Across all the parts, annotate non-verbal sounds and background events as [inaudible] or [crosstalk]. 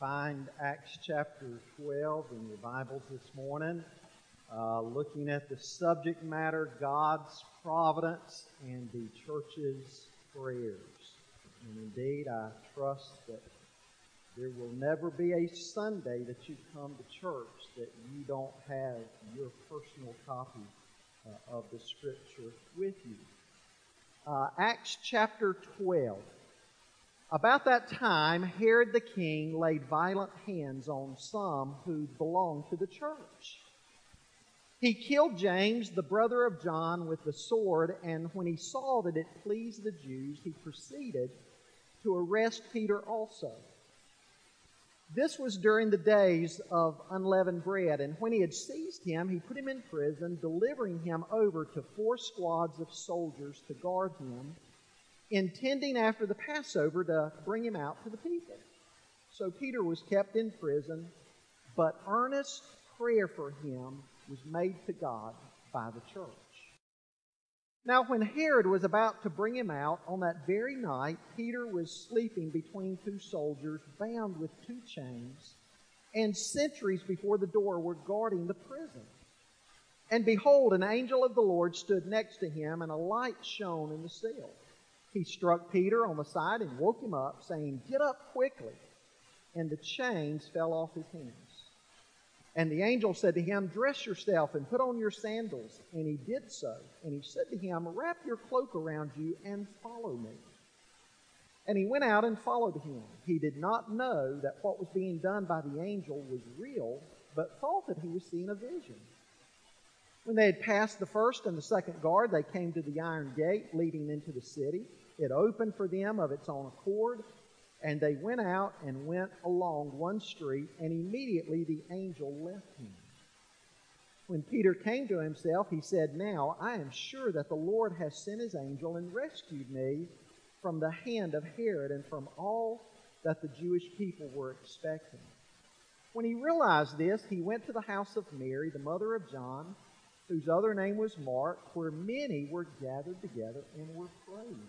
find Acts chapter 12 in your Bibles this morning, uh, looking at the subject matter God's providence and the church's prayers. And indeed, I trust that there will never be a Sunday that you come to church that you don't have your personal copy uh, of the Scripture with you. Uh, Acts chapter 12. About that time, Herod the king laid violent hands on some who belonged to the church. He killed James, the brother of John, with the sword, and when he saw that it pleased the Jews, he proceeded to arrest Peter also. This was during the days of unleavened bread, and when he had seized him, he put him in prison, delivering him over to four squads of soldiers to guard him intending after the Passover to bring him out to the people. So Peter was kept in prison, but earnest prayer for him was made to God by the church. Now, when Herod was about to bring him out, on that very night, Peter was sleeping between two soldiers, bound with two chains, and sentries before the door were guarding the prison. And behold, an angel of the Lord stood next to him, and a light shone in the cell. He struck Peter on the side and woke him up, saying, Get up quickly. And the chains fell off his hands. And the angel said to him, Dress yourself and put on your sandals. And he did so. And he said to him, Wrap your cloak around you and follow me. And he went out and followed him. He did not know that what was being done by the angel was real, but thought that he was seeing a vision. When they had passed the first and the second guard, they came to the iron gate leading into the city. It opened for them of its own accord, and they went out and went along one street, and immediately the angel left him. When Peter came to himself, he said, Now I am sure that the Lord has sent his angel and rescued me from the hand of Herod and from all that the Jewish people were expecting. When he realized this, he went to the house of Mary, the mother of John, whose other name was Mark, where many were gathered together and were praying.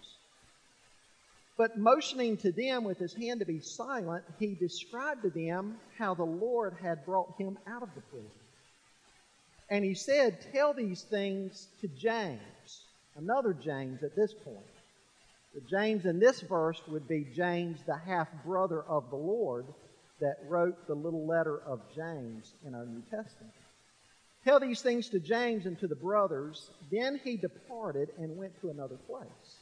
But motioning to them with his hand to be silent, he described to them how the Lord had brought him out of the prison. And he said, Tell these things to James, another James at this point. The James in this verse would be James, the half brother of the Lord, that wrote the little letter of James in our New Testament. Tell these things to James and to the brothers. Then he departed and went to another place.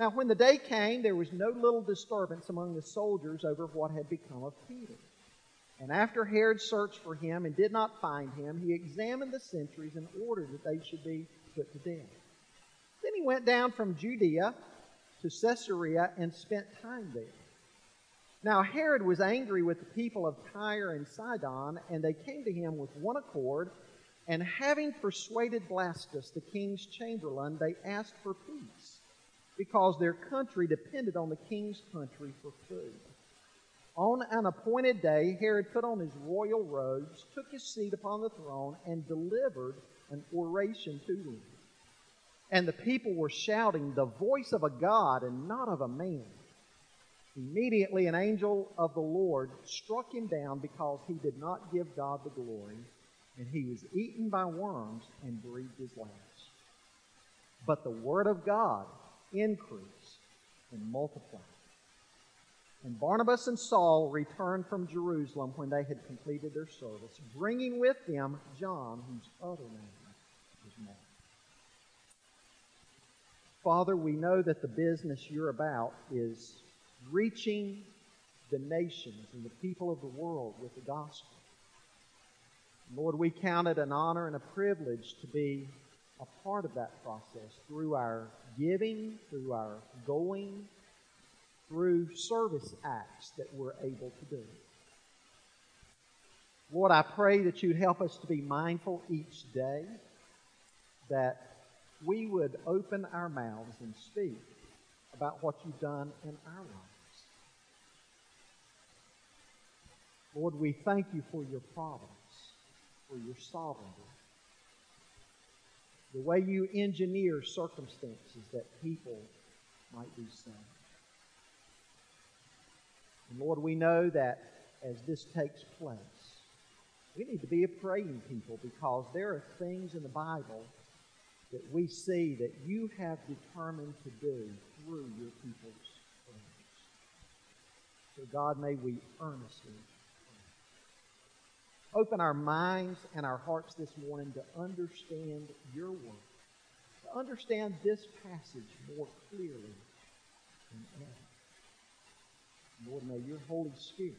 Now, when the day came, there was no little disturbance among the soldiers over what had become of Peter. And after Herod searched for him and did not find him, he examined the sentries and ordered that they should be put to death. Then he went down from Judea to Caesarea and spent time there. Now Herod was angry with the people of Tyre and Sidon, and they came to him with one accord, and having persuaded Blastus, the king's chamberlain, they asked for peace because their country depended on the king's country for food. On an appointed day, Herod put on his royal robes, took his seat upon the throne, and delivered an oration to them. And the people were shouting, The voice of a God and not of a man. Immediately, an angel of the Lord struck him down because he did not give God the glory, and he was eaten by worms and breathed his last. But the word of God increase and multiply. And Barnabas and Saul returned from Jerusalem when they had completed their service, bringing with them John, whose other name was Mark. Father, we know that the business you're about is reaching the nations and the people of the world with the gospel. Lord, we count it an honor and a privilege to be a part of that process through our giving, through our going, through service acts that we're able to do. Lord, I pray that you'd help us to be mindful each day that we would open our mouths and speak about what you've done in our lives. Lord, we thank you for your providence, for your sovereignty, the way you engineer circumstances that people might be saved. And Lord, we know that as this takes place, we need to be a praying people because there are things in the Bible that we see that you have determined to do through your people's prayers. So, God, may we earnestly. Open our minds and our hearts this morning to understand your word, to understand this passage more clearly than ever. Lord, may your Holy Spirit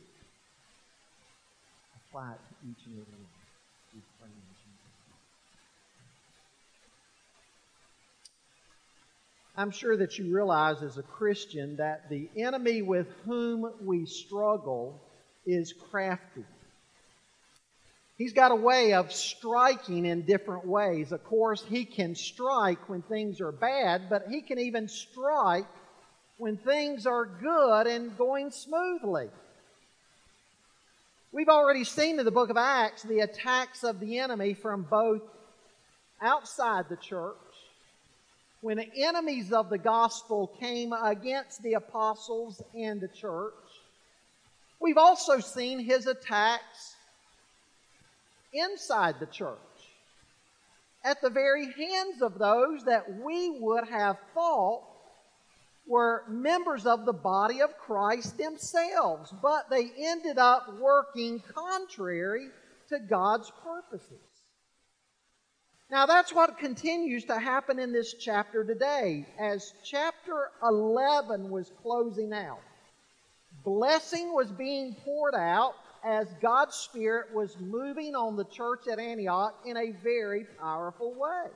apply it to each and every one. We pray in Jesus' I'm sure that you realize as a Christian that the enemy with whom we struggle is crafty. He's got a way of striking in different ways. Of course, he can strike when things are bad, but he can even strike when things are good and going smoothly. We've already seen in the book of Acts the attacks of the enemy from both outside the church, when enemies of the gospel came against the apostles and the church. We've also seen his attacks inside the church at the very hands of those that we would have thought were members of the body of Christ themselves, but they ended up working contrary to God's purposes. Now, that's what continues to happen in this chapter today. As chapter 11 was closing out, blessing was being poured out as God's Spirit was moving on the church at Antioch in a very powerful way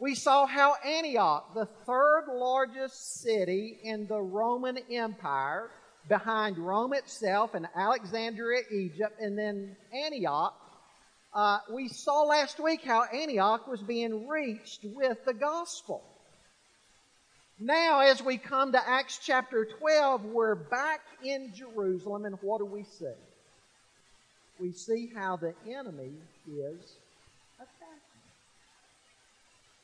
we saw how Antioch, the third largest city in the Roman Empire, behind Rome itself and Alexandria, Egypt, and then Antioch, uh, we saw last week how Antioch was being reached with the gospel. Now, as we come to Acts chapter 12, we're back in Jerusalem, and what do we see? We see how the enemy is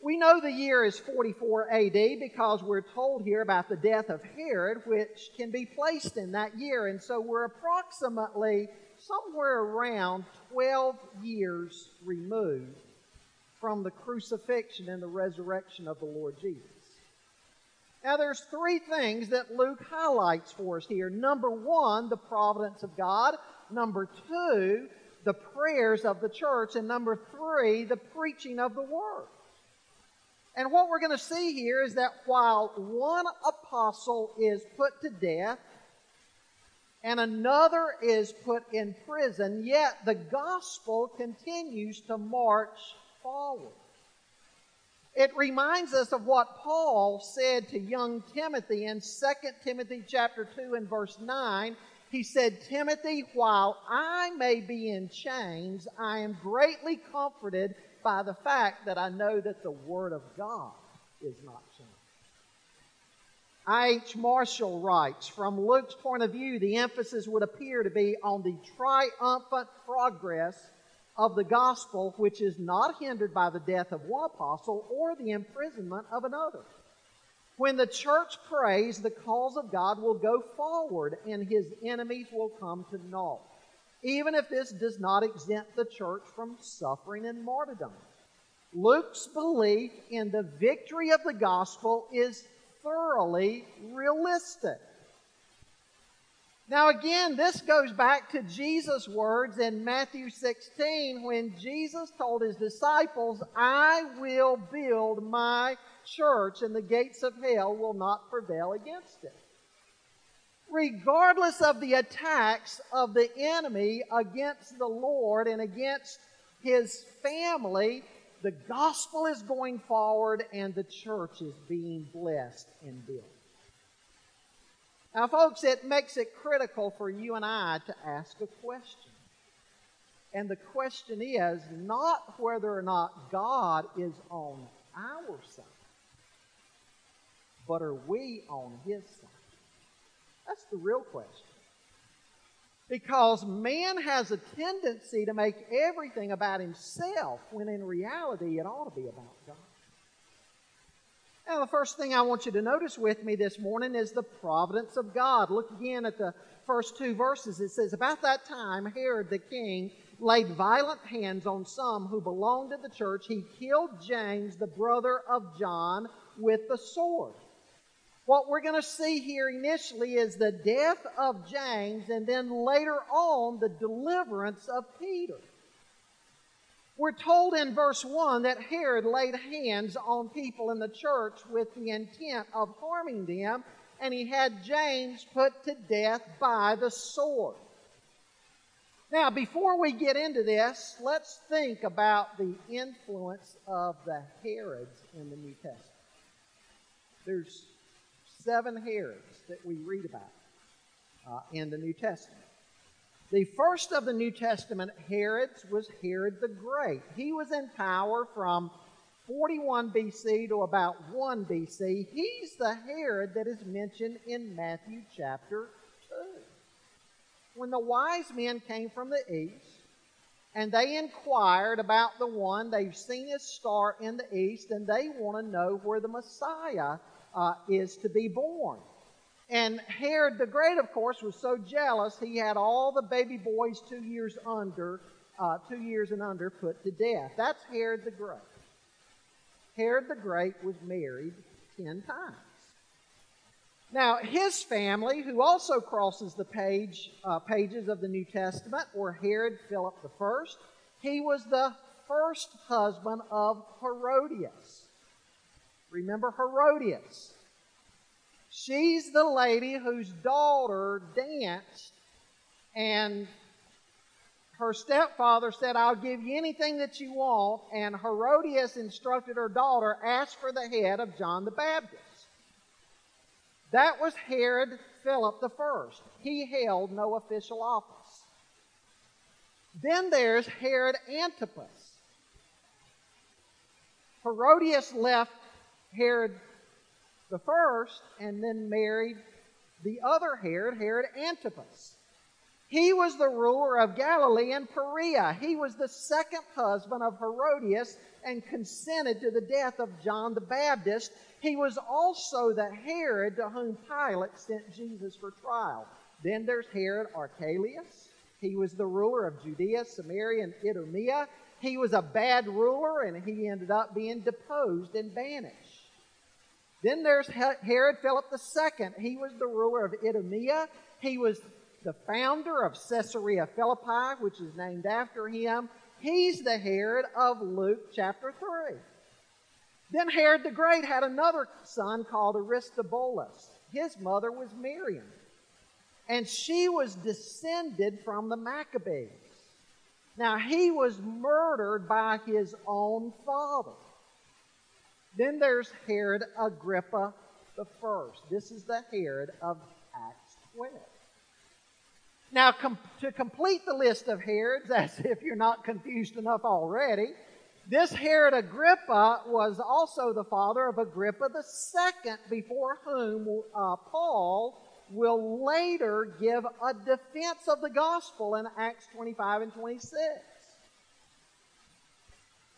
we know the year is 44 AD because we're told here about the death of Herod, which can be placed in that year. And so we're approximately somewhere around 12 years removed from the crucifixion and the resurrection of the Lord Jesus. Now, there's three things that Luke highlights for us here. Number one, the providence of God. Number two, the prayers of the church. And number three, the preaching of the word. And what we're going to see here is that while one apostle is put to death and another is put in prison, yet the gospel continues to march forward. It reminds us of what Paul said to young Timothy in 2 Timothy chapter 2 and verse 9. He said, Timothy, while I may be in chains, I am greatly comforted by the fact that I know that the Word of God is not changed. I.H. Marshall writes From Luke's point of view, the emphasis would appear to be on the triumphant progress of the gospel, which is not hindered by the death of one apostle or the imprisonment of another. When the church prays, the cause of God will go forward and his enemies will come to naught even if this does not exempt the church from suffering and martyrdom. Luke's belief in the victory of the gospel is thoroughly realistic. Now, again, this goes back to Jesus' words in Matthew 16 when Jesus told his disciples, I will build my church, and the gates of hell will not prevail against it regardless of the attacks of the enemy against the Lord and against his family, the gospel is going forward and the church is being blessed and built. Now, folks, it makes it critical for you and I to ask a question. And the question is not whether or not God is on our side, but are we on his side? That's the real question. Because man has a tendency to make everything about himself when in reality it ought to be about God. Now, the first thing I want you to notice with me this morning is the providence of God. Look again at the first two verses. It says, About that time, Herod the king laid violent hands on some who belonged to the church. He killed James, the brother of John, with the sword. What we're going to see here initially is the death of James and then later on the deliverance of Peter. We're told in verse 1 that Herod laid hands on people in the church with the intent of harming them, and he had James put to death by the sword. Now, before we get into this, let's think about the influence of the Herods in the New Testament. There's seven Herods that we read about uh, in the New Testament. The first of the New Testament Herods was Herod the Great. He was in power from 41 BC to about 1 BC. He's the Herod that is mentioned in Matthew chapter 2. When the wise men came from the east, and they inquired about the one, they've seen his star in the east, and they want to know where the Messiah uh, is to be born. And Herod the Great, of course, was so jealous, he had all the baby boys two years under, uh, two years and under put to death. That's Herod the Great. Herod the Great was married ten times. Now, his family, who also crosses the page, uh, pages of the New Testament, were Herod Philip I. He was the first husband of Herodias. Remember Herodias. She's the lady whose daughter danced, and her stepfather said, I'll give you anything that you want. And Herodias instructed her daughter, ask for the head of John the Baptist. That was Herod Philip I. He held no official office. Then there's Herod Antipas. Herodias left Herod the first and then married the other Herod, Herod Antipas. He was the ruler of Galilee and Perea. He was the second husband of Herodias and consented to the death of John the Baptist. He was also the Herod to whom Pilate sent Jesus for trial. Then there's Herod Archelaus. He was the ruler of Judea, Samaria, and Idumea. He was a bad ruler and he ended up being deposed and banished. Then there's Herod Philip II. He was the ruler of Idumea. He was the founder of Caesarea Philippi, which is named after him. He's the Herod of Luke chapter 3. Then Herod the Great had another son called Aristobulus. His mother was Miriam, and she was descended from the Maccabees. Now, he was murdered by his own father. Then there's Herod Agrippa the first. This is the Herod of Acts 12. Now, com- to complete the list of Herods, [laughs] as if you're not confused enough already, this Herod Agrippa was also the father of Agrippa the second, before whom uh, Paul will later give a defense of the gospel in Acts 25 and 26.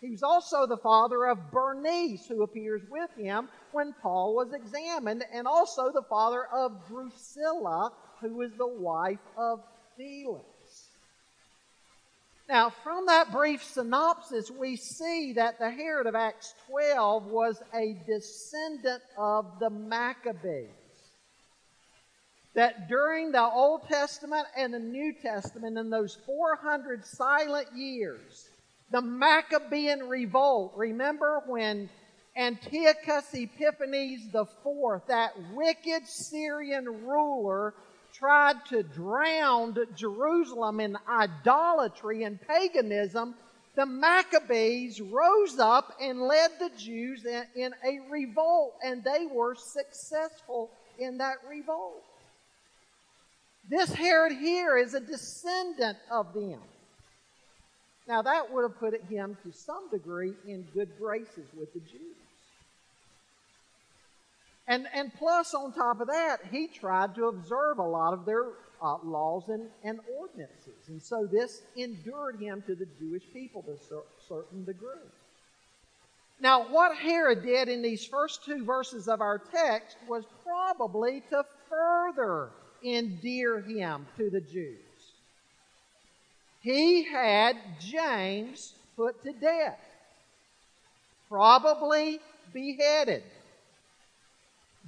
He was also the father of Bernice, who appears with him when Paul was examined, and also the father of Drusilla, who was the wife of Felix. Now, from that brief synopsis, we see that the Herod of Acts 12 was a descendant of the Maccabees. That during the Old Testament and the New Testament, in those 400 silent years, the Maccabean revolt. Remember when Antiochus Epiphanes IV, that wicked Syrian ruler, tried to drown Jerusalem in idolatry and paganism, the Maccabees rose up and led the Jews in, in, a revolt, and they were successful in that revolt. This Herod here is a descendant of them. Now, that would have put him to some degree in good graces with the Jews. And, and plus, on top of that, he tried to observe a lot of their uh, laws and, and ordinances. And so this endured him to the Jewish people to a certain degree. Now, what Herod did in these first two verses of our text was probably to further endear him to the Jews. He had James put to death, probably beheaded.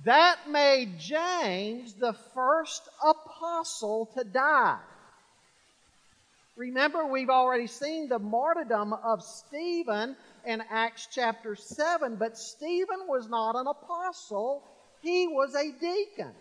That made James the first apostle to die. Remember, we've already seen the martyrdom of Stephen in Acts chapter 7, but Stephen was not an apostle, he was a deacon.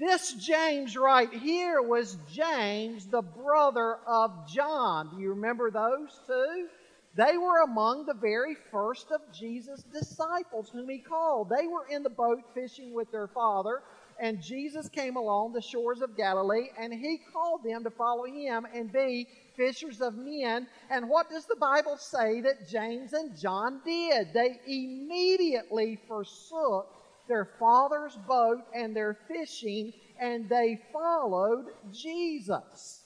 This James right here was James, the brother of John. Do you remember those two? They were among the very first of Jesus' disciples whom he called. They were in the boat fishing with their father, and Jesus came along the shores of Galilee, and he called them to follow him and be fishers of men. And what does the Bible say that James and John did? They immediately forsook their father's boat and their fishing, and they followed Jesus.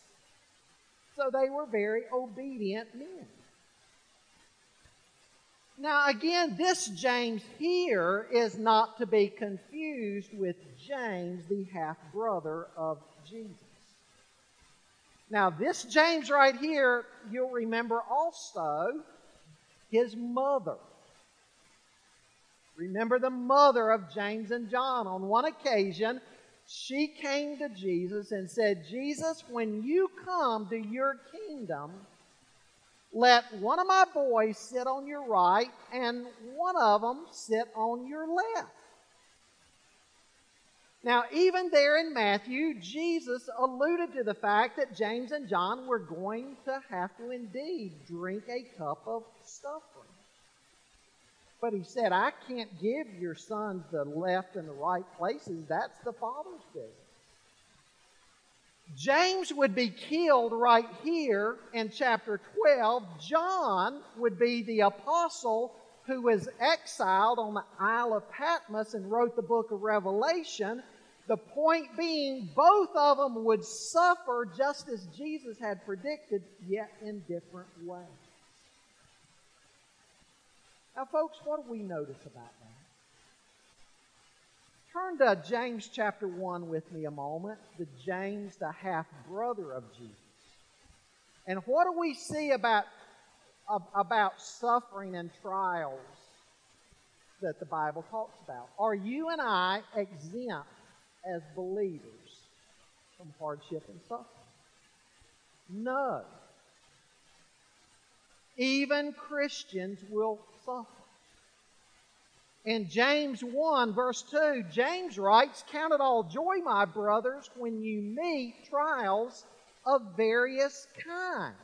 So they were very obedient men. Now, again, this James here is not to be confused with James, the half brother of Jesus. Now, this James right here, you'll remember also his mother. Remember the mother of James and John. On one occasion, she came to Jesus and said, Jesus, when you come to your kingdom, let one of my boys sit on your right and one of them sit on your left. Now, even there in Matthew, Jesus alluded to the fact that James and John were going to have to indeed drink a cup of suffering. But he said, I can't give your sons the left and the right places. That's the Father's business. James would be killed right here in chapter 12. John would be the apostle who was exiled on the Isle of Patmos and wrote the book of Revelation. The point being, both of them would suffer just as Jesus had predicted, yet in different ways. Now, folks, what do we notice about that? Turn to James chapter 1 with me a moment. The James, the half brother of Jesus. And what do we see about, about suffering and trials that the Bible talks about? Are you and I exempt as believers from hardship and suffering? No. Even Christians will suffer. In James 1, verse 2, James writes, Count it all joy, my brothers, when you meet trials of various kinds.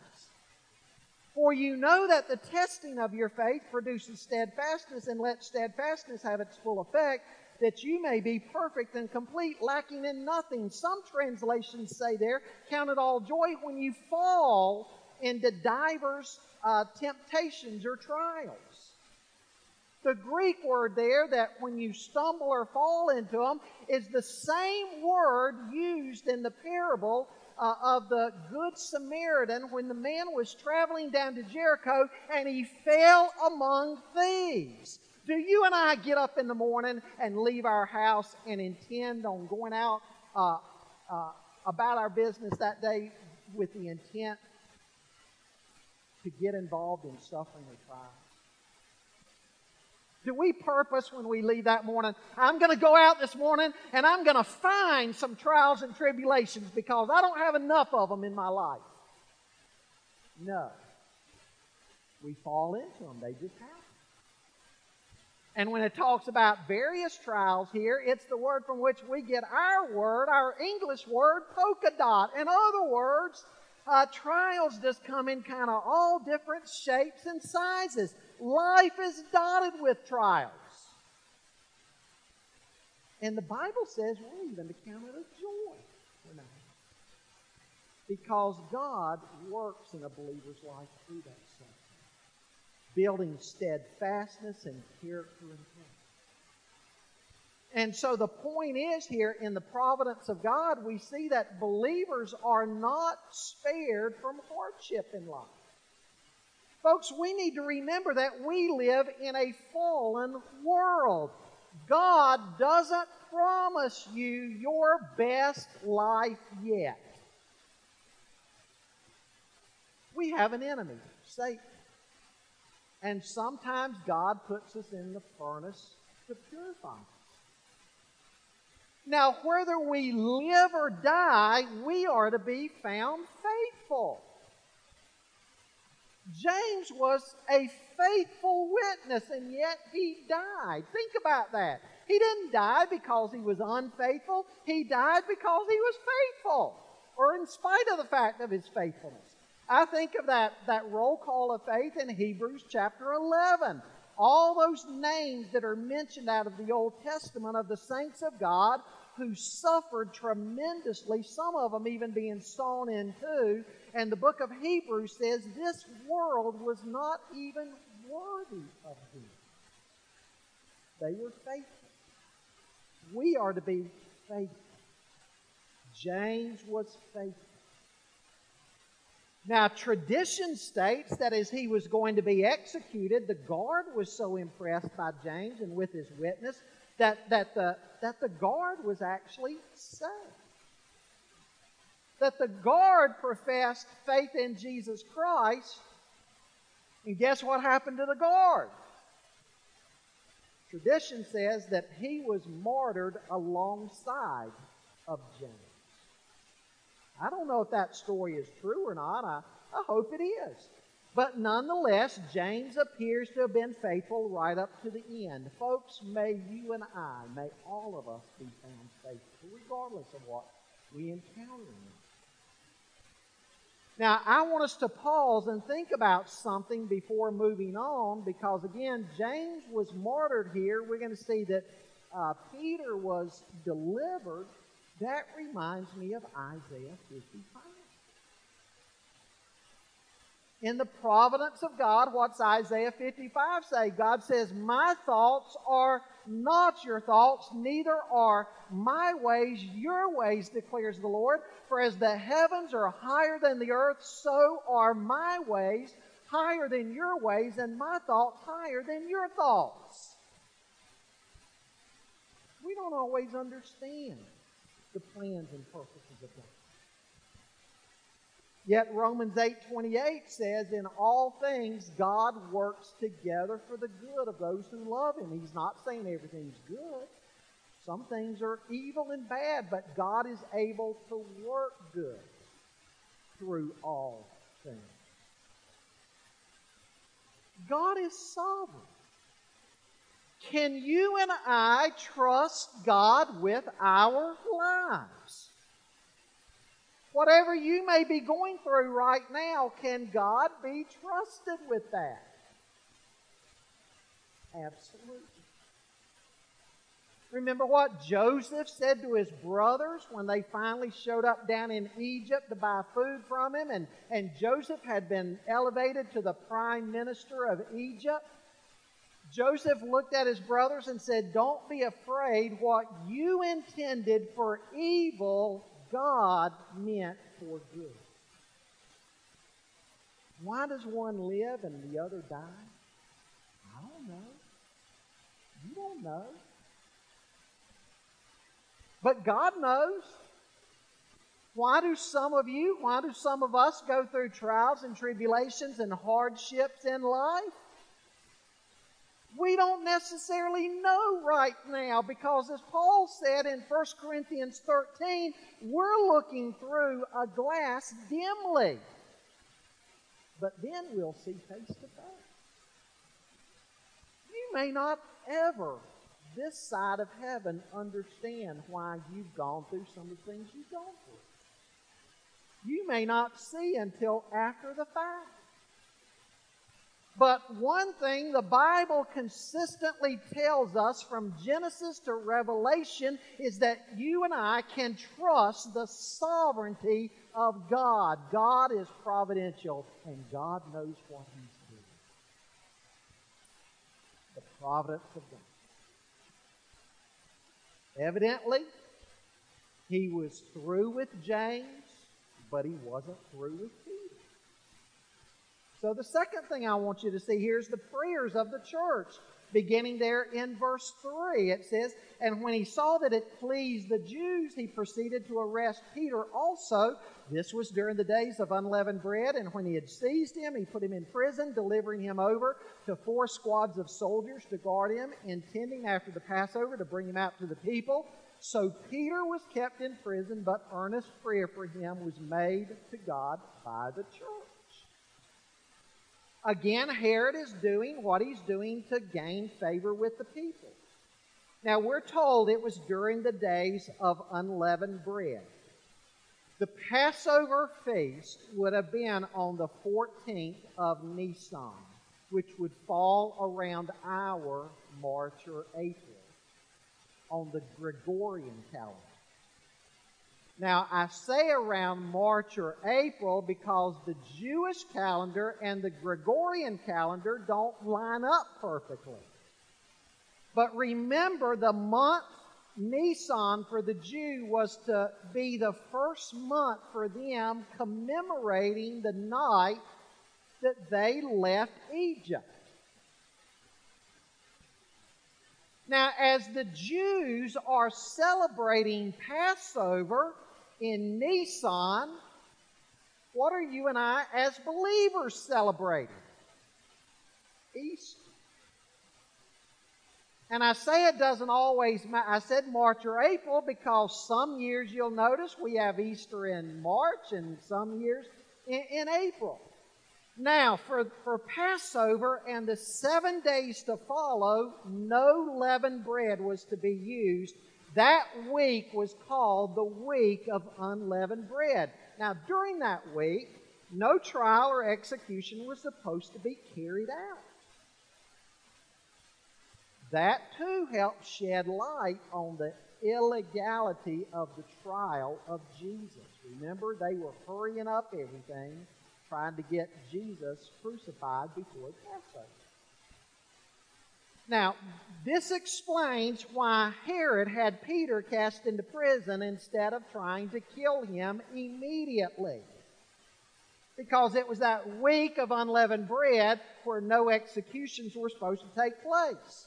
For you know that the testing of your faith produces steadfastness, and let steadfastness have its full effect, that you may be perfect and complete, lacking in nothing. Some translations say there, Count it all joy when you fall into divers uh, temptations or trials. The Greek word there that when you stumble or fall into them is the same word used in the parable uh, of the Good Samaritan when the man was traveling down to Jericho and he fell among thieves. Do you and I get up in the morning and leave our house and intend on going out uh, uh, about our business that day with the intent to get involved in suffering or trials? Do we purpose when we leave that morning? I'm going to go out this morning and I'm going to find some trials and tribulations because I don't have enough of them in my life. No. We fall into them, they just happen. And when it talks about various trials here, it's the word from which we get our word, our English word, polka dot. In other words, uh, trials just come in kind of all different shapes and sizes. Life is dotted with trials. And the Bible says we're even to count it a joy. because God works in a believer's life through that suffering, building steadfastness and character and faith. And so the point is here in the providence of God, we see that believers are not spared from hardship in life. Folks, we need to remember that we live in a fallen world. God doesn't promise you your best life yet. We have an enemy, Satan. And sometimes God puts us in the furnace to purify us. Now, whether we live or die, we are to be found faithful. James was a faithful witness, and yet he died. Think about that. He didn't die because he was unfaithful, he died because he was faithful, or in spite of the fact of his faithfulness. I think of that, that roll call of faith in Hebrews chapter 11. All those names that are mentioned out of the Old Testament of the saints of God who suffered tremendously, some of them even being sawn in two. And the book of Hebrews says this world was not even worthy of him. They were faithful. We are to be faithful. James was faithful. Now, tradition states that as he was going to be executed, the guard was so impressed by James and with his witness that, that, the, that the guard was actually saved. That the guard professed faith in Jesus Christ, and guess what happened to the guard? Tradition says that he was martyred alongside of James. I don't know if that story is true or not. I, I hope it is. But nonetheless, James appears to have been faithful right up to the end. Folks, may you and I, may all of us be found faithful, regardless of what we encounter Now, I want us to pause and think about something before moving on, because again, James was martyred here. We're going to see that uh, Peter was delivered that reminds me of Isaiah 55. In the providence of God, what's Isaiah 55 say? God says, My thoughts are not your thoughts, neither are my ways your ways, declares the Lord. For as the heavens are higher than the earth, so are my ways higher than your ways, and my thoughts higher than your thoughts. We don't always understand the plans and purposes of God. Yet Romans 8:28 says in all things God works together for the good of those who love him. He's not saying everything's good. Some things are evil and bad, but God is able to work good through all things. God is sovereign. Can you and I trust God with our lives? Whatever you may be going through right now, can God be trusted with that? Absolutely. Remember what Joseph said to his brothers when they finally showed up down in Egypt to buy food from him, and, and Joseph had been elevated to the prime minister of Egypt? Joseph looked at his brothers and said, Don't be afraid. What you intended for evil, God meant for good. Why does one live and the other die? I don't know. You don't know. But God knows. Why do some of you, why do some of us go through trials and tribulations and hardships in life? We don't necessarily know right now because, as Paul said in 1 Corinthians 13, we're looking through a glass dimly. But then we'll see face to face. You may not ever, this side of heaven, understand why you've gone through some of the things you've gone through. You may not see until after the fact. But one thing the Bible consistently tells us from Genesis to Revelation is that you and I can trust the sovereignty of God. God is providential and God knows what He's doing. The providence of God. Evidently, he was through with James, but he wasn't through with. So the second thing I want you to see here is the prayers of the church. Beginning there in verse 3, it says, And when he saw that it pleased the Jews, he proceeded to arrest Peter also. This was during the days of unleavened bread. And when he had seized him, he put him in prison, delivering him over to four squads of soldiers to guard him, intending after the Passover to bring him out to the people. So Peter was kept in prison, but earnest prayer for him was made to God by the church. Again, Herod is doing what he's doing to gain favor with the people. Now, we're told it was during the days of unleavened bread. The Passover feast would have been on the 14th of Nisan, which would fall around our March or April on the Gregorian calendar. Now, I say around March or April because the Jewish calendar and the Gregorian calendar don't line up perfectly. But remember, the month Nisan for the Jew was to be the first month for them commemorating the night that they left Egypt. Now, as the Jews are celebrating Passover, in Nisan, what are you and I as believers celebrating? Easter. And I say it doesn't always matter. I said March or April because some years you'll notice we have Easter in March and some years in, in April. Now, for, for Passover and the seven days to follow, no leavened bread was to be used that week was called the week of unleavened bread. Now, during that week, no trial or execution was supposed to be carried out. That too helped shed light on the illegality of the trial of Jesus. Remember, they were hurrying up everything, trying to get Jesus crucified before Passover. Now, this explains why Herod had Peter cast into prison instead of trying to kill him immediately. Because it was that week of unleavened bread where no executions were supposed to take place.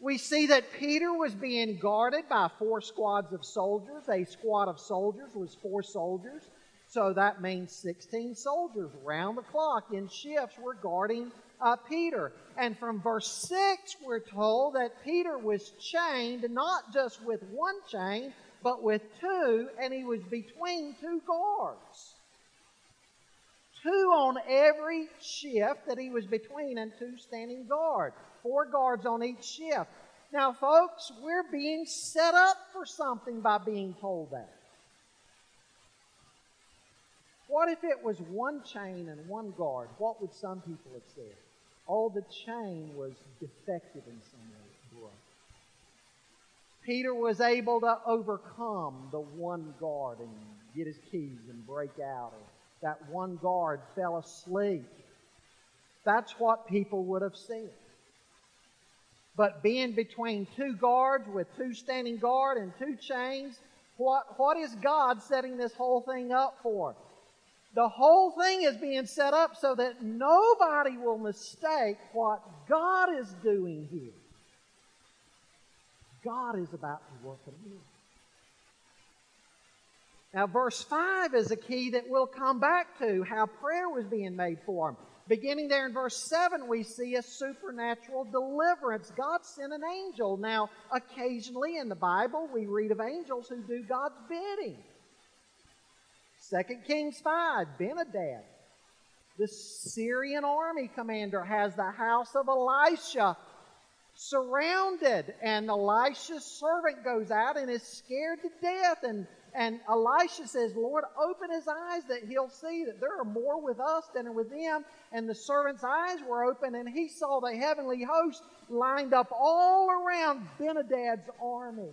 We see that Peter was being guarded by four squads of soldiers. A squad of soldiers was four soldiers. So that means 16 soldiers round the clock in shifts were guarding uh, Peter. And from verse 6, we're told that Peter was chained not just with one chain, but with two, and he was between two guards. Two on every shift that he was between, and two standing guard. Four guards on each shift. Now, folks, we're being set up for something by being told that. What if it was one chain and one guard? What would some people have said? All the chain was defective in some way. Peter was able to overcome the one guard and get his keys and break out. That one guard fell asleep. That's what people would have said. But being between two guards with two standing guard and two chains, what, what is God setting this whole thing up for? The whole thing is being set up so that nobody will mistake what God is doing here. God is about to work a miracle. Now, verse 5 is a key that we'll come back to how prayer was being made for him. Beginning there in verse 7, we see a supernatural deliverance. God sent an angel. Now, occasionally in the Bible, we read of angels who do God's bidding. 2 Kings 5, Ben-Hadad, the Syrian army commander, has the house of Elisha surrounded, and Elisha's servant goes out and is scared to death. And and Elisha says, Lord, open his eyes that he'll see that there are more with us than are with them. And the servant's eyes were open, and he saw the heavenly host lined up all around Ben-Hadad's army.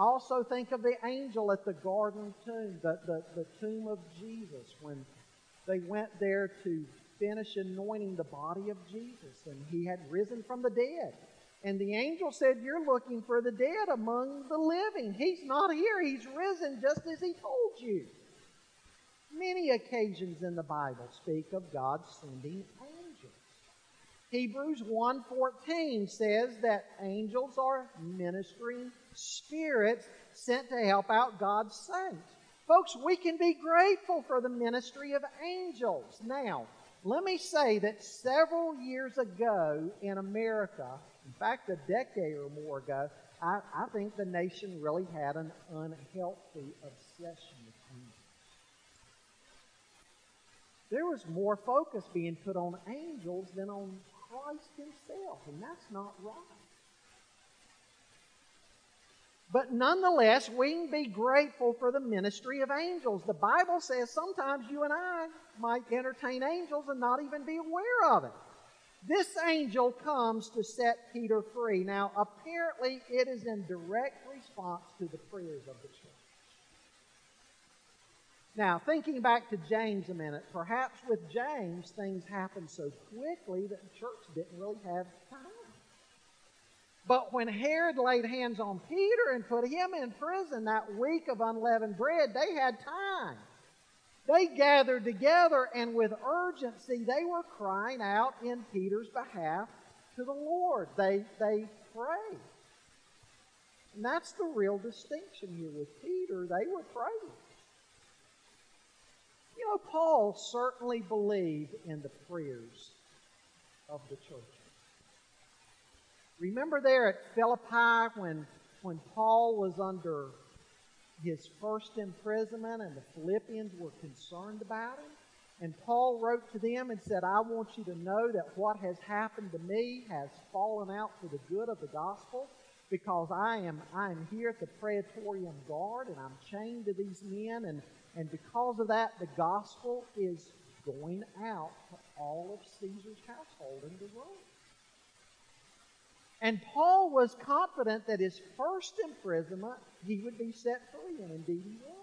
Also, think of the angel at the garden tomb, the, the, the tomb of Jesus, when they went there to finish anointing the body of Jesus, and he had risen from the dead. And the angel said, You're looking for the dead among the living. He's not here. He's risen just as he told you. Many occasions in the Bible speak of God sending angels. Hebrews 1:14 says that angels are ministering spirits sent to help out God's saints. Folks, we can be grateful for the ministry of angels. Now, let me say that several years ago in America, in fact, a decade or more ago, I, I think the nation really had an unhealthy obsession with angels. There was more focus being put on angels than on Christ Himself, and that's not right. But nonetheless, we can be grateful for the ministry of angels. The Bible says sometimes you and I might entertain angels and not even be aware of it. This angel comes to set Peter free. Now, apparently, it is in direct response to the prayers of the church. Now, thinking back to James a minute, perhaps with James, things happened so quickly that the church didn't really have time. But when Herod laid hands on Peter and put him in prison that week of unleavened bread, they had time. They gathered together and with urgency they were crying out in Peter's behalf to the Lord. They, they prayed. And that's the real distinction here with Peter. They were praying. You know, Paul certainly believed in the prayers of the church. Remember there at Philippi when, when Paul was under his first imprisonment and the Philippians were concerned about him? And Paul wrote to them and said, I want you to know that what has happened to me has fallen out for the good of the gospel because I am, I am here at the Praetorian Guard and I'm chained to these men. And, and because of that, the gospel is going out to all of Caesar's household in the Rome. And Paul was confident that his first imprisonment, he would be set free, and indeed he was.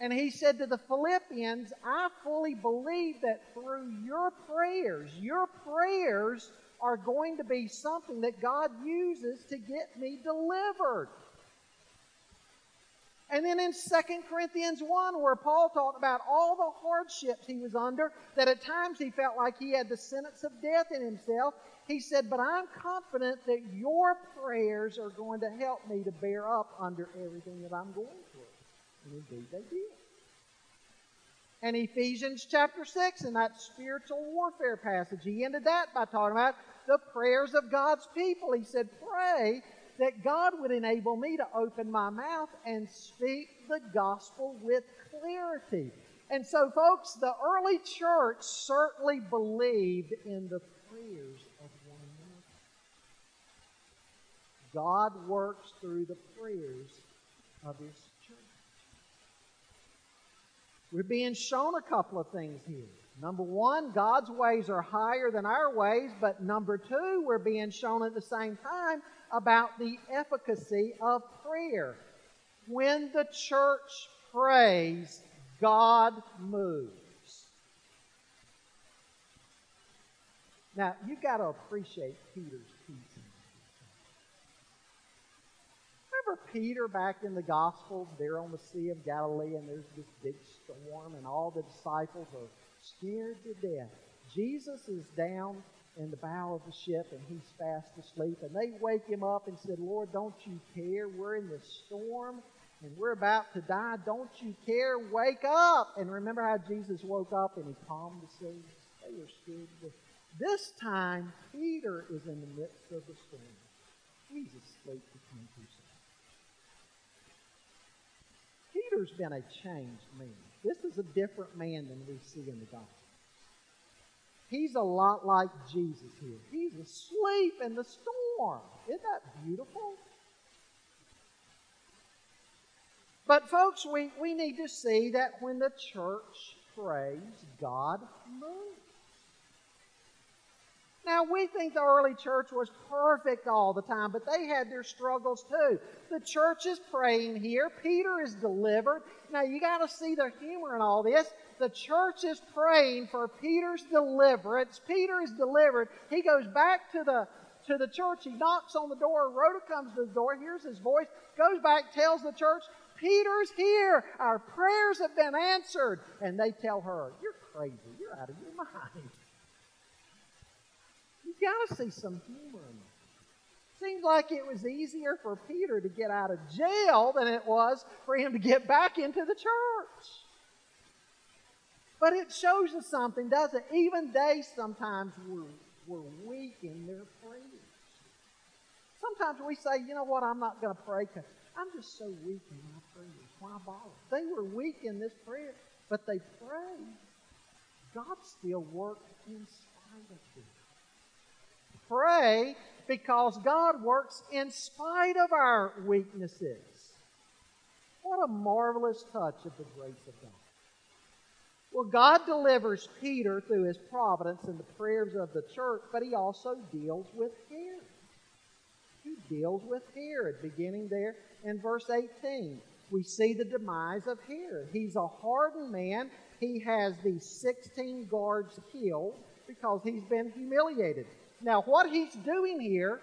And he said to the Philippians, I fully believe that through your prayers, your prayers are going to be something that God uses to get me delivered. And then in 2 Corinthians 1, where Paul talked about all the hardships he was under, that at times he felt like he had the sentence of death in himself, he said, But I'm confident that your prayers are going to help me to bear up under everything that I'm going through. And indeed they did. And Ephesians chapter 6, in that spiritual warfare passage, he ended that by talking about the prayers of God's people. He said, Pray that God would enable me to open my mouth and speak the gospel with clarity. And so, folks, the early church certainly believed in the prayers of one another. God works through the prayers of His church. We're being shown a couple of things here. Number one, God's ways are higher than our ways, but number two, we're being shown at the same time about the efficacy of prayer. When the church prays, God moves. Now, you've got to appreciate Peter's peace. Remember Peter back in the Gospels? They're on the Sea of Galilee and there's this big storm and all the disciples are scared to death. Jesus is down in the bow of the ship and he's fast asleep. And they wake him up and said, Lord, don't you care? We're in this storm and we're about to die. Don't you care? Wake up. And remember how Jesus woke up and he calmed the sea? They were scared. This time, Peter is in the midst of the storm. He's asleep between two Peter's been a changed man. This is a different man than we see in the gospel. He's a lot like Jesus here. He's asleep in the storm. Isn't that beautiful? But, folks, we, we need to see that when the church prays, God moves. Now, we think the early church was perfect all the time, but they had their struggles too. The church is praying here. Peter is delivered. Now, you got to see the humor in all this. The church is praying for Peter's deliverance. Peter is delivered. He goes back to the to the church. He knocks on the door. Rhoda comes to the door, hears his voice, goes back, tells the church, Peter's here. Our prayers have been answered. And they tell her, You're crazy. You're out of your mind. You've got to see some humor in it. Seems like it was easier for Peter to get out of jail than it was for him to get back into the church. But it shows us something, doesn't it? Even they sometimes were, were weak in their prayers. Sometimes we say, you know what, I'm not going to pray because I'm just so weak in my prayers. Why bother? They were weak in this prayer, but they prayed. God still worked in spite of them. Pray because God works in spite of our weaknesses. What a marvelous touch of the grace of God. Well, God delivers Peter through his providence and the prayers of the church, but he also deals with Herod. He deals with Herod, beginning there in verse 18. We see the demise of Herod. He's a hardened man. He has these 16 guards killed because he's been humiliated. Now, what he's doing here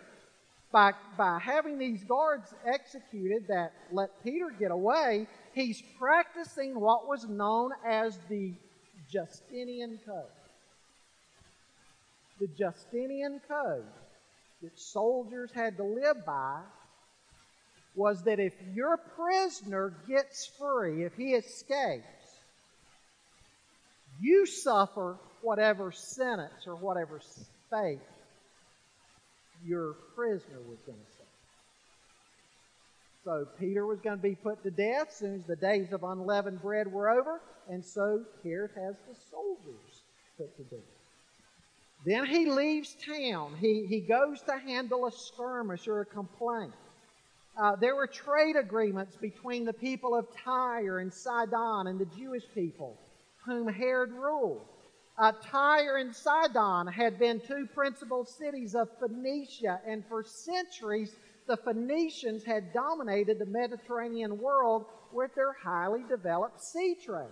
by, by having these guards executed that let Peter get away, he's practicing what was known as the Justinian Code. The Justinian Code that soldiers had to live by was that if your prisoner gets free, if he escapes, you suffer whatever sentence or whatever fate your prisoner was going to suffer. So Peter was going to be put to death as soon as the days of unleavened bread were over, and so Herod has the soldiers put to death. Then he leaves town. He, he goes to handle a skirmish or a complaint. Uh, there were trade agreements between the people of Tyre and Sidon and the Jewish people whom Herod ruled. Uh, Tyre and Sidon had been two principal cities of Phoenicia, and for centuries the Phoenicians had dominated the Mediterranean world with their highly developed sea trade.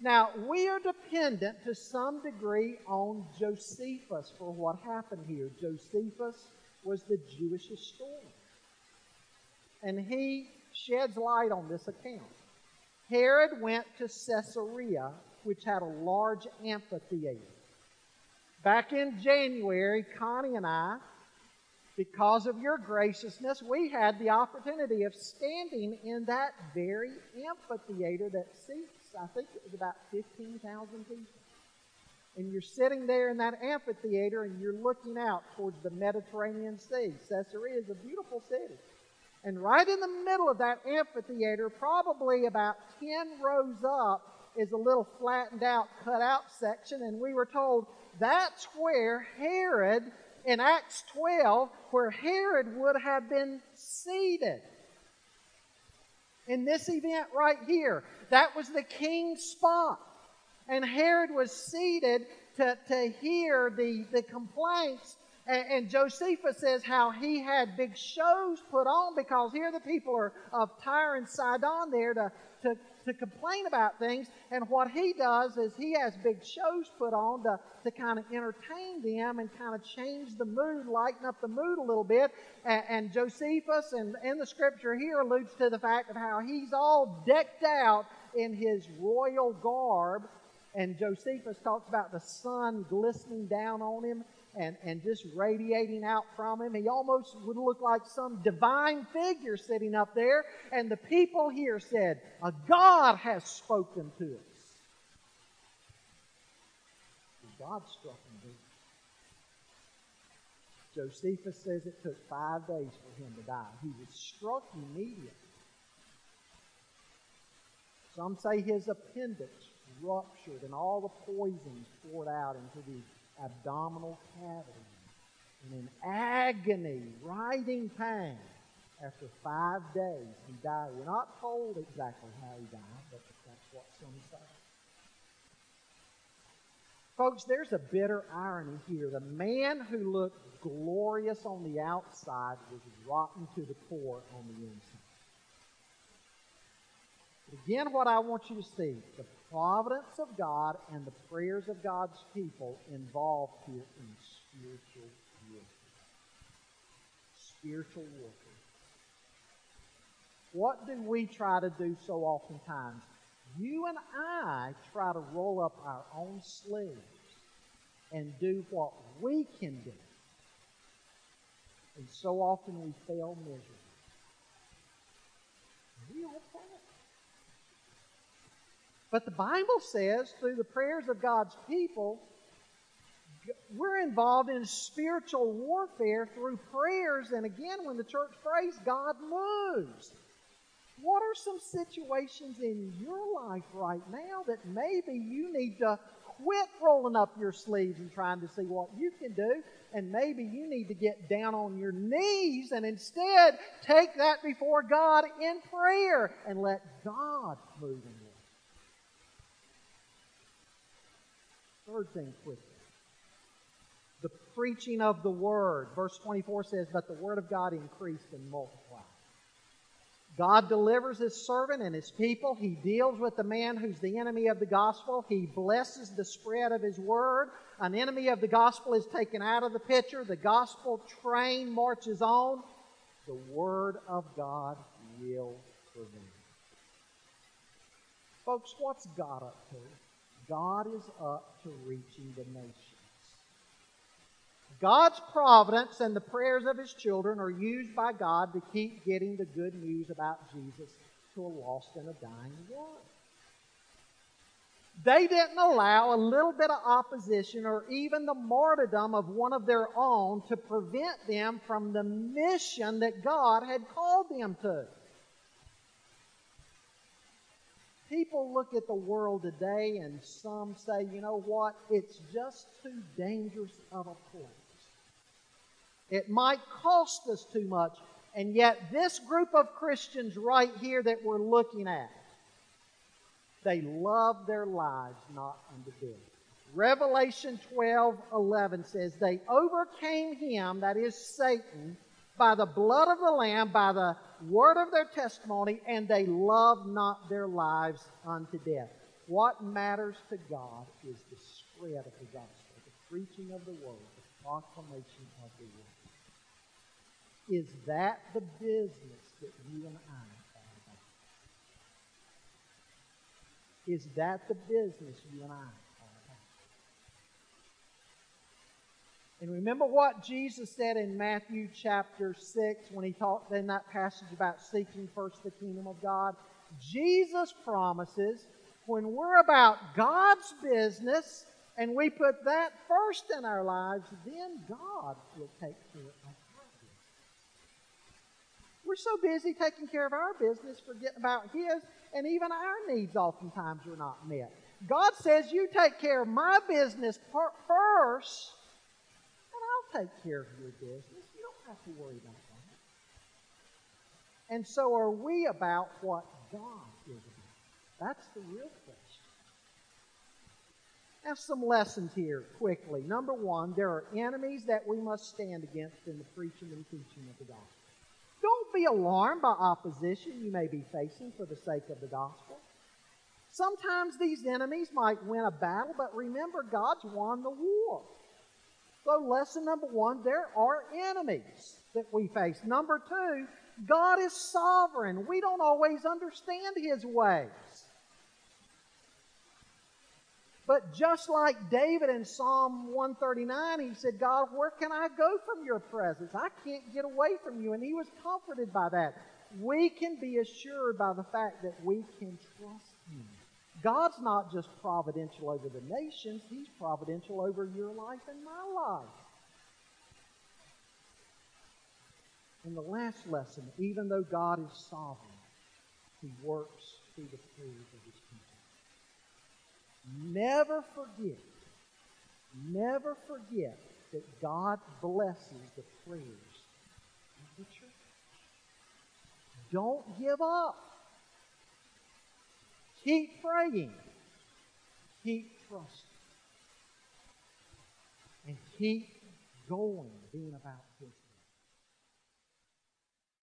Now, we are dependent to some degree on Josephus for what happened here. Josephus was the Jewish historian. And he sheds light on this account. Herod went to Caesarea, which had a large amphitheater. Back in January, Connie and I, because of your graciousness, we had the opportunity of standing in that very amphitheater that seats I think it was about 15,000 people. And you're sitting there in that amphitheater and you're looking out towards the Mediterranean Sea. Caesarea is a beautiful city. And right in the middle of that amphitheater, probably about 10 rows up, is a little flattened out, cut out section. And we were told that's where Herod, in Acts 12, where Herod would have been seated in this event right here. That was the king's spot. And Herod was seated to, to hear the, the complaints. And, and Josephus says how he had big shows put on because here the people are of Tyre and Sidon there to, to to complain about things. And what he does is he has big shows put on to, to kind of entertain them and kind of change the mood, lighten up the mood a little bit. And, and Josephus and in the scripture here alludes to the fact of how he's all decked out in his royal garb. And Josephus talks about the sun glistening down on him and, and just radiating out from him. He almost would look like some divine figure sitting up there. And the people here said, A God has spoken to us. And God struck him. Josephus says it took five days for him to die. He was struck immediately. Some say his appendix ruptured and all the poison poured out into the abdominal cavity. And in agony, writhing pain, After five days, he died. We're not told exactly how he died, but that's what some say. Folks, there's a bitter irony here. The man who looked glorious on the outside was rotten to the core on the inside. Again, what I want you to see the providence of God and the prayers of God's people involved here in spiritual warfare. Spiritual warfare. What do we try to do so oftentimes? You and I try to roll up our own sleeves and do what we can do. And so often we fail miserably. We all fail. But the Bible says, through the prayers of God's people, we're involved in spiritual warfare through prayers. And again, when the church prays, God moves. What are some situations in your life right now that maybe you need to quit rolling up your sleeves and trying to see what you can do? And maybe you need to get down on your knees and instead take that before God in prayer and let God move in you. Third thing quickly. The preaching of the word. Verse 24 says, But the word of God increased and multiplied. God delivers his servant and his people. He deals with the man who's the enemy of the gospel. He blesses the spread of his word. An enemy of the gospel is taken out of the picture. The gospel train marches on. The word of God will prevail. Folks, what's God up to? God is up to reaching the nations. God's providence and the prayers of His children are used by God to keep getting the good news about Jesus to a lost and a dying world. They didn't allow a little bit of opposition or even the martyrdom of one of their own to prevent them from the mission that God had called them to. People look at the world today and some say, you know what, it's just too dangerous of a place. It might cost us too much. And yet, this group of Christians right here that we're looking at, they love their lives not unto death. Revelation 12 11 says, They overcame him, that is Satan, by the blood of the Lamb, by the word of their testimony, and they loved not their lives unto death. What matters to God is the spread of the gospel, the preaching of the word, the proclamation of the word. Is that the business that you and I are about? Is that the business you and I And remember what Jesus said in Matthew chapter 6 when he talked in that passage about seeking first the kingdom of God? Jesus promises when we're about God's business and we put that first in our lives, then God will take care of our. We're so busy taking care of our business, forgetting about His, and even our needs oftentimes are not met. God says, You take care of my business first take care of your business. You don't have to worry about that. And so are we about what God is about? That's the real question. Now, some lessons here quickly. Number one, there are enemies that we must stand against in the preaching and teaching of the gospel. Don't be alarmed by opposition you may be facing for the sake of the gospel. Sometimes these enemies might win a battle, but remember, God's won the war. So, lesson number one there are enemies that we face. Number two, God is sovereign. We don't always understand His ways. But just like David in Psalm 139, he said, God, where can I go from your presence? I can't get away from you. And he was comforted by that. We can be assured by the fact that we can trust. God's not just providential over the nations, He's providential over your life and my life. In the last lesson, even though God is sovereign, He works through the prayers of His people. Never forget, never forget that God blesses the prayers of the church. don't give up. Keep praying. Keep trusting. And keep going, being about His